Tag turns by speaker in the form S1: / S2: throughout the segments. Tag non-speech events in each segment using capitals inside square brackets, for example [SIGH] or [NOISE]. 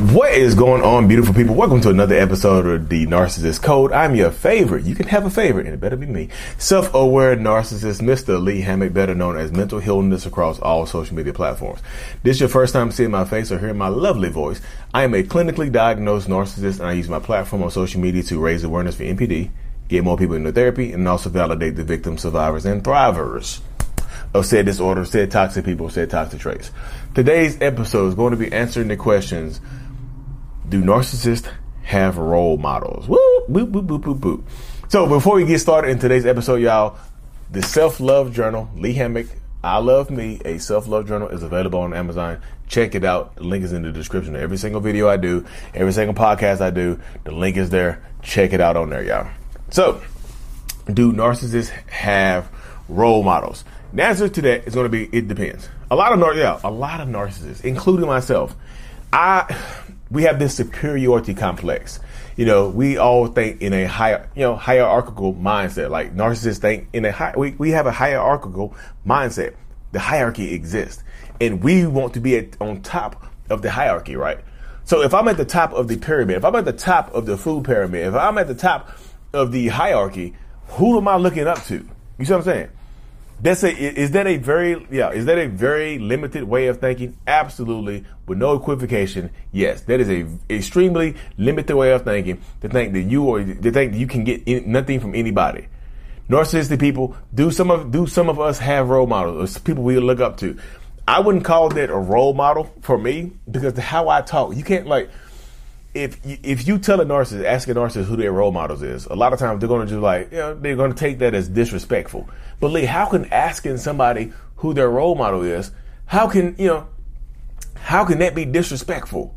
S1: What is going on, beautiful people? Welcome to another episode of The Narcissist Code. I'm your favorite. You can have a favorite, and it better be me. Self-aware narcissist, Mr. Lee Hammock, better known as Mental Healness across all social media platforms. This is your first time seeing my face or hearing my lovely voice. I am a clinically diagnosed narcissist, and I use my platform on social media to raise awareness for NPD, get more people into therapy, and also validate the victims, survivors, and thrivers of said disorder, said toxic people, said toxic traits. Today's episode is going to be answering the questions do narcissists have role models? Woo, boop, boop, boop, boop, boop. So before we get started in today's episode, y'all, the self-love journal, Lee Hammock, I Love Me, a self-love journal is available on Amazon. Check it out. The link is in the description every single video I do, every single podcast I do. The link is there. Check it out on there, y'all. So, do narcissists have role models? The answer to that is going to be it depends. A lot of nar- yeah, a lot of narcissists, including myself. I we have this superiority complex. You know, we all think in a higher, you know, hierarchical mindset. Like narcissists think in a high, we, we have a hierarchical mindset. The hierarchy exists and we want to be at, on top of the hierarchy, right? So if I'm at the top of the pyramid, if I'm at the top of the food pyramid, if I'm at the top of the hierarchy, who am I looking up to? You see what I'm saying? That's a is that a very yeah is that a very limited way of thinking? Absolutely, with no equivocation. Yes, that is a extremely limited way of thinking to think that you or to think that you can get in, nothing from anybody. Narcissistic people do some of do some of us have role models, or people we look up to. I wouldn't call that a role model for me because how I talk, you can't like if you, if you tell a narcissist, ask a narcissist who their role models is, a lot of times they're going to just like, you know, they're going to take that as disrespectful. But Lee, how can asking somebody who their role model is, how can, you know, how can that be disrespectful?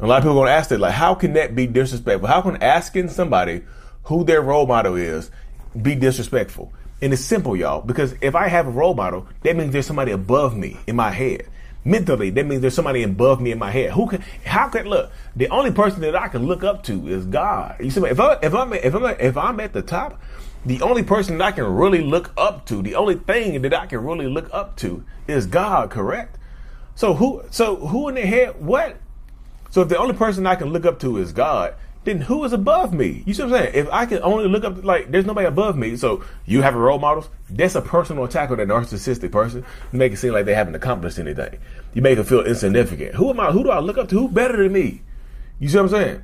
S1: A lot of people are going to ask that, like, how can that be disrespectful? How can asking somebody who their role model is be disrespectful? And it's simple, y'all, because if I have a role model, that means there's somebody above me in my head mentally. That means there's somebody above me in my head. Who can? How can look? The only person that I can look up to is God. You see, if I if I'm if I'm if I'm at the top, the only person that I can really look up to, the only thing that I can really look up to is God. Correct? So who? So who in the head? What? So if the only person I can look up to is God, then who is above me? You see what I'm saying? If I can only look up, like, there's nobody above me. So you have a role models. That's a personal attack on that narcissistic person. You make it seem like they haven't accomplished anything. You make them feel insignificant. Who am I? Who do I look up to? Who better than me? You see what I'm saying?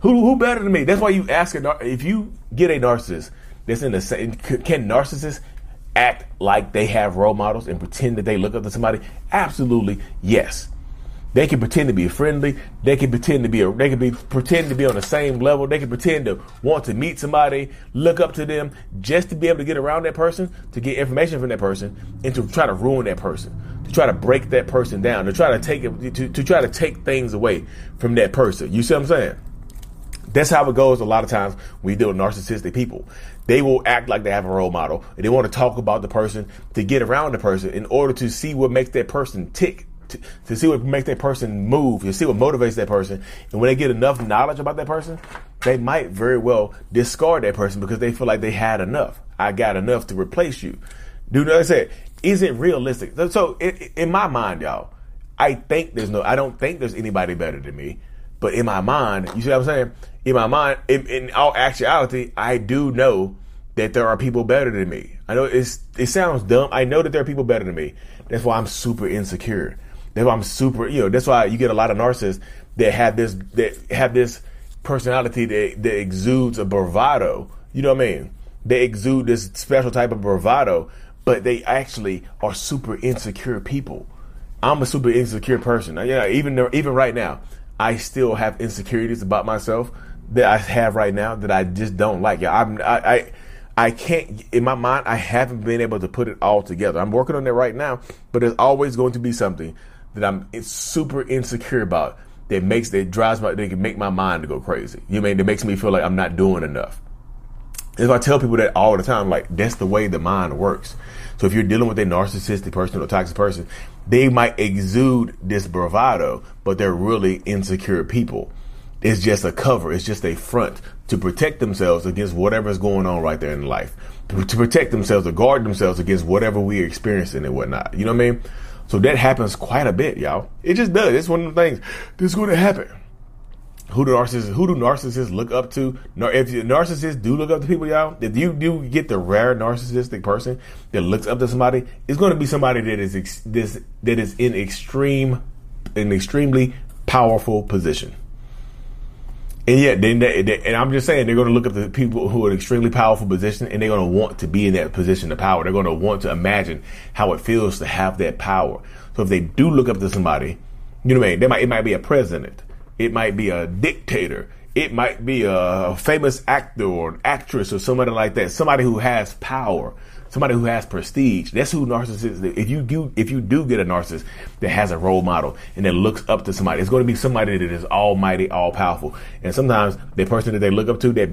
S1: Who who better than me? That's why you ask a if you get a narcissist that's in the same. Can narcissists act like they have role models and pretend that they look up to somebody? Absolutely, yes. They can pretend to be friendly. They can pretend to be a, they can be pretend to be on the same level. They can pretend to want to meet somebody, look up to them, just to be able to get around that person, to get information from that person, and to try to ruin that person, to try to break that person down, to try to take it, to, to try to take things away from that person. You see what I'm saying? That's how it goes a lot of times when you deal with narcissistic people. They will act like they have a role model and they want to talk about the person to get around the person in order to see what makes that person tick to, see what makes that person move, to see what motivates that person. And when they get enough knowledge about that person, they might very well discard that person because they feel like they had enough. I got enough to replace you. Do know what I said? Is it realistic? So in, in my mind, y'all, I think there's no, I don't think there's anybody better than me. But in my mind, you see what I'm saying? In my mind, in, in all actuality, I do know that there are people better than me. I know it's, it sounds dumb. I know that there are people better than me. That's why I'm super insecure. Why I'm super, you know, that's why you get a lot of narcissists that have this, that have this personality that, that exudes a bravado. You know what I mean? They exude this special type of bravado, but they actually are super insecure people. I'm a super insecure person. Yeah, even even right now, I still have insecurities about myself that I have right now that I just don't like. Yeah, I'm I, I I can't in my mind I haven't been able to put it all together. I'm working on it right now, but there's always going to be something that I'm super insecure about that makes that drives my that can make my mind to go crazy. You know mean that makes me feel like I'm not doing enough. If I tell people that all the time, like that's the way the mind works. So if you're dealing with a narcissistic person or toxic person, they might exude this bravado, but they're really insecure people. It's just a cover. It's just a front to protect themselves against whatever's going on right there in life. To protect themselves, to guard themselves against whatever we're experiencing and whatnot. You know what I mean? So that happens quite a bit, y'all. It just does. It's one of the things that's going to happen. Who do narcissists? Who do narcissists look up to? If narcissists do look up to people, y'all, if you do get the rare narcissistic person that looks up to somebody, it's going to be somebody that is ex- this that is in extreme, an extremely powerful position. And then they, they, and I'm just saying, they're going to look at the people who are in extremely powerful position, and they're going to want to be in that position of power. They're going to want to imagine how it feels to have that power. So if they do look up to somebody, you know what I mean? They might, it might be a president it might be a dictator. It might be a famous actor or an actress or somebody like that. Somebody who has power. Somebody who has prestige. That's who narcissists. If you do, if you do get a narcissist that has a role model and that looks up to somebody, it's going to be somebody that is almighty, all powerful. And sometimes the person that they look up to, that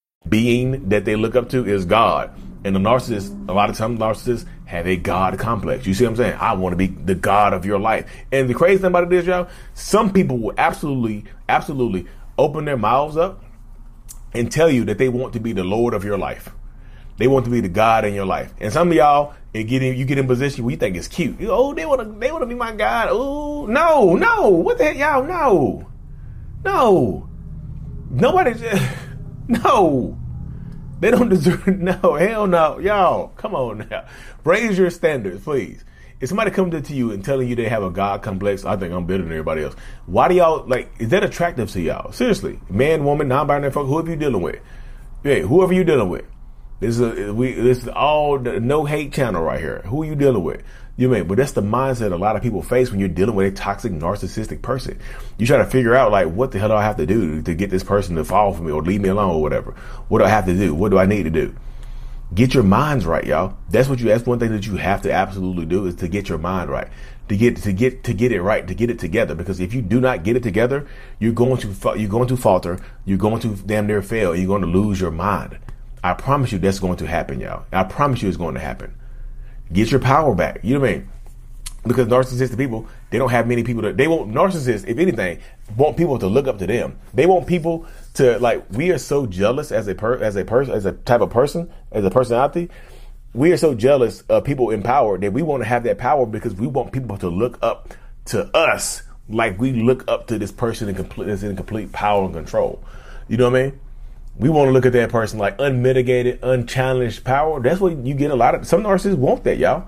S1: being that they look up to is God. And the narcissist, a lot of times narcissists have a God complex. You see what I'm saying? I want to be the God of your life. And the crazy thing about it is, y'all, some people will absolutely, absolutely open their mouths up and tell you that they want to be the Lord of your life. They want to be the God in your life. And some of y'all, it get in, you get in position where you think it's cute. You, oh, they want to, they want to be my God. Oh, no, no. What the heck, y'all? No, no. Nobody. [LAUGHS] No. They don't deserve [LAUGHS] no, hell no. Y'all, come on now. Raise your standards, please. If somebody comes to you and telling you they have a God complex, I think I'm better than everybody else. Why do y'all like is that attractive to y'all? Seriously. Man, woman, non binary fuck, whoever you dealing with. Yeah, whoever you dealing with. This is a, we this is all the no hate channel right here. Who are you dealing with? You mean, but that's the mindset a lot of people face when you're dealing with a toxic, narcissistic person. You try to figure out like, what the hell do I have to do to get this person to fall for me or leave me alone or whatever? What do I have to do? What do I need to do? Get your minds right, y'all. That's what you. That's one thing that you have to absolutely do is to get your mind right, to get to get to get it right, to get it together. Because if you do not get it together, you're going to you're going to falter. You're going to damn near fail. You're going to lose your mind. I promise you, that's going to happen, y'all. I promise you, it's going to happen. Get your power back. You know what I mean? Because narcissistic people, they don't have many people that they want narcissists, if anything, want people to look up to them. They want people to like we are so jealous as a per as a person as a type of person, as a personality. We are so jealous of people in power that we want to have that power because we want people to look up to us like we look up to this person in complete in complete power and control. You know what I mean? We want to look at that person like unmitigated, unchallenged power. That's what you get a lot of. Some narcissists want that, y'all.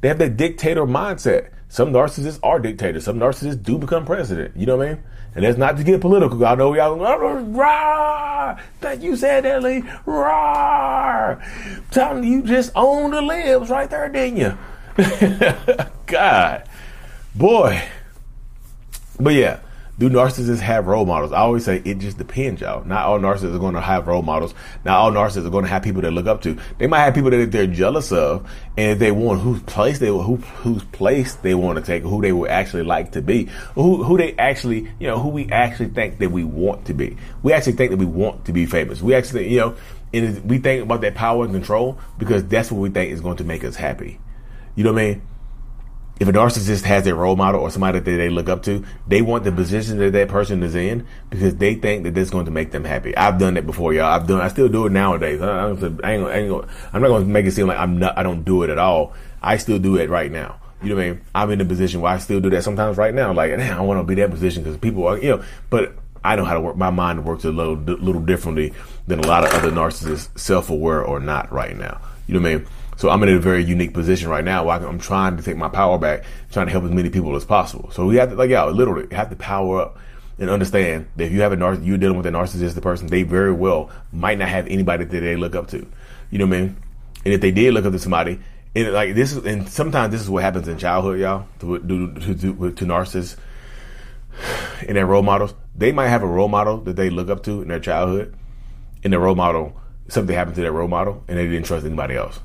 S1: They have that dictator mindset. Some narcissists are dictators. Some narcissists do become president. You know what I mean? And that's not to get political. I know y'all rah, Thank you said that, Lee. Rah. Telling you just own the libs right there, didn't you? [LAUGHS] God. Boy. But yeah, do narcissists have role models? I always say it just depends, y'all. Not all narcissists are going to have role models. Not all narcissists are going to have people they look up to. They might have people that they're jealous of, and if they want whose place they who whose place they want to take, who they would actually like to be, who who they actually you know who we actually think that we want to be. We actually think that we want to be famous. We actually you know, and we think about that power and control because that's what we think is going to make us happy. You know what I mean? If a narcissist has a role model or somebody that they look up to, they want the position that that person is in because they think that that's going to make them happy. I've done that before, y'all. I've done. I still do it nowadays. I, I, ain't, I ain't, I ain't, I'm not going to make it seem like I'm not. I don't do it at all. I still do it right now. You know what I mean? I'm in a position where I still do that sometimes right now. Like, I want to be that position because people are, you know, but I know how to work. My mind works a little, little differently than a lot of other narcissists, self-aware or not right now. You know what I mean? So I'm in a very unique position right now where I'm trying to take my power back, trying to help as many people as possible. So we have to, like, yeah, literally have to power up. and understand that if you have a nar- you're dealing with a narcissistic person, they very well might not have anybody that they look up to. You know what I mean? And if they did look up to somebody, and like this is, and sometimes this is what happens in childhood, y'all, to to, to, to, to narcissists [SIGHS] and their role models. They might have a role model that they look up to in their childhood, and their role model something happened to their role model, and they didn't trust anybody else.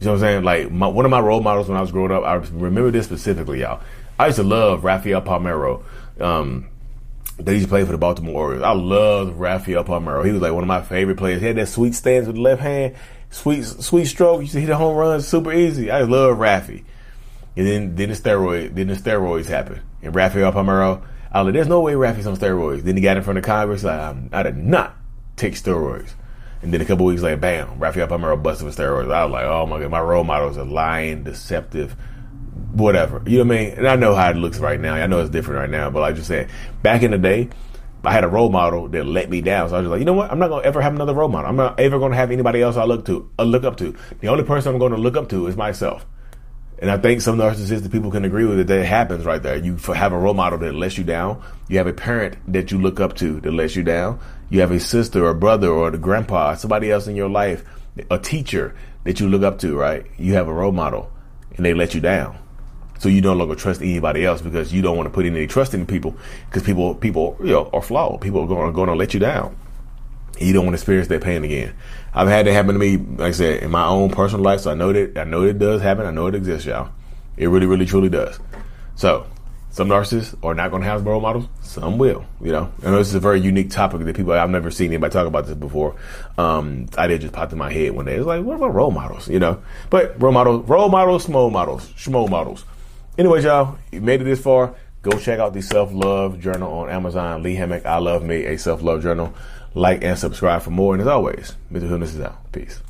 S1: You know what I'm saying? Like my, one of my role models when I was growing up, I remember this specifically, y'all. I used to love Rafael Palmeiro. Um, used to play for the Baltimore Orioles. I loved Rafael Palmeiro. He was like one of my favorite players. He had that sweet stance with the left hand, sweet sweet stroke. used to hit a home run super easy. I love Rafi. And then then the steroid then the steroids happened. And Rafael Palmeiro, I was like, there's no way Rafi's on steroids. Then he got in front of Congress. Like, I did not take steroids. And then a couple weeks later, bam, Rafael Palmeiro busted with steroids. I was like, oh my god, my role models are lying, deceptive, whatever. You know what I mean? And I know how it looks right now. I know it's different right now, but like I just said, back in the day, I had a role model that let me down. So I was like, you know what? I'm not gonna ever have another role model. I'm not ever gonna have anybody else I look to, uh, look up to. The only person I'm gonna look up to is myself. And I think some narcissistic people can agree with it that it happens right there. You have a role model that lets you down. You have a parent that you look up to that lets you down. You have a sister or brother or the grandpa, somebody else in your life, a teacher that you look up to, right? You have a role model and they let you down. So you no longer trust anybody else because you don't want to put any trust in people because people people you know are flawed. People are going, are going to let you down. You don't want to experience that pain again. I've had that happen to me, like I said, in my own personal life. So I know that I know it does happen. I know it exists, y'all. It really, really, truly does. So some narcissists are not going to have role models. Some will. You know, I know this is a very unique topic that people I've never seen anybody talk about this before. Um, I did just popped in my head one day. It's like, what about role models? You know, but role models, role models, small models, schmo models. Anyways, y'all, you made it this far. Go check out the Self Love Journal on Amazon. Lee Hammock, I Love Me, a Self Love Journal. Like and subscribe for more. And as always, Mr. Hoodness is out. Peace.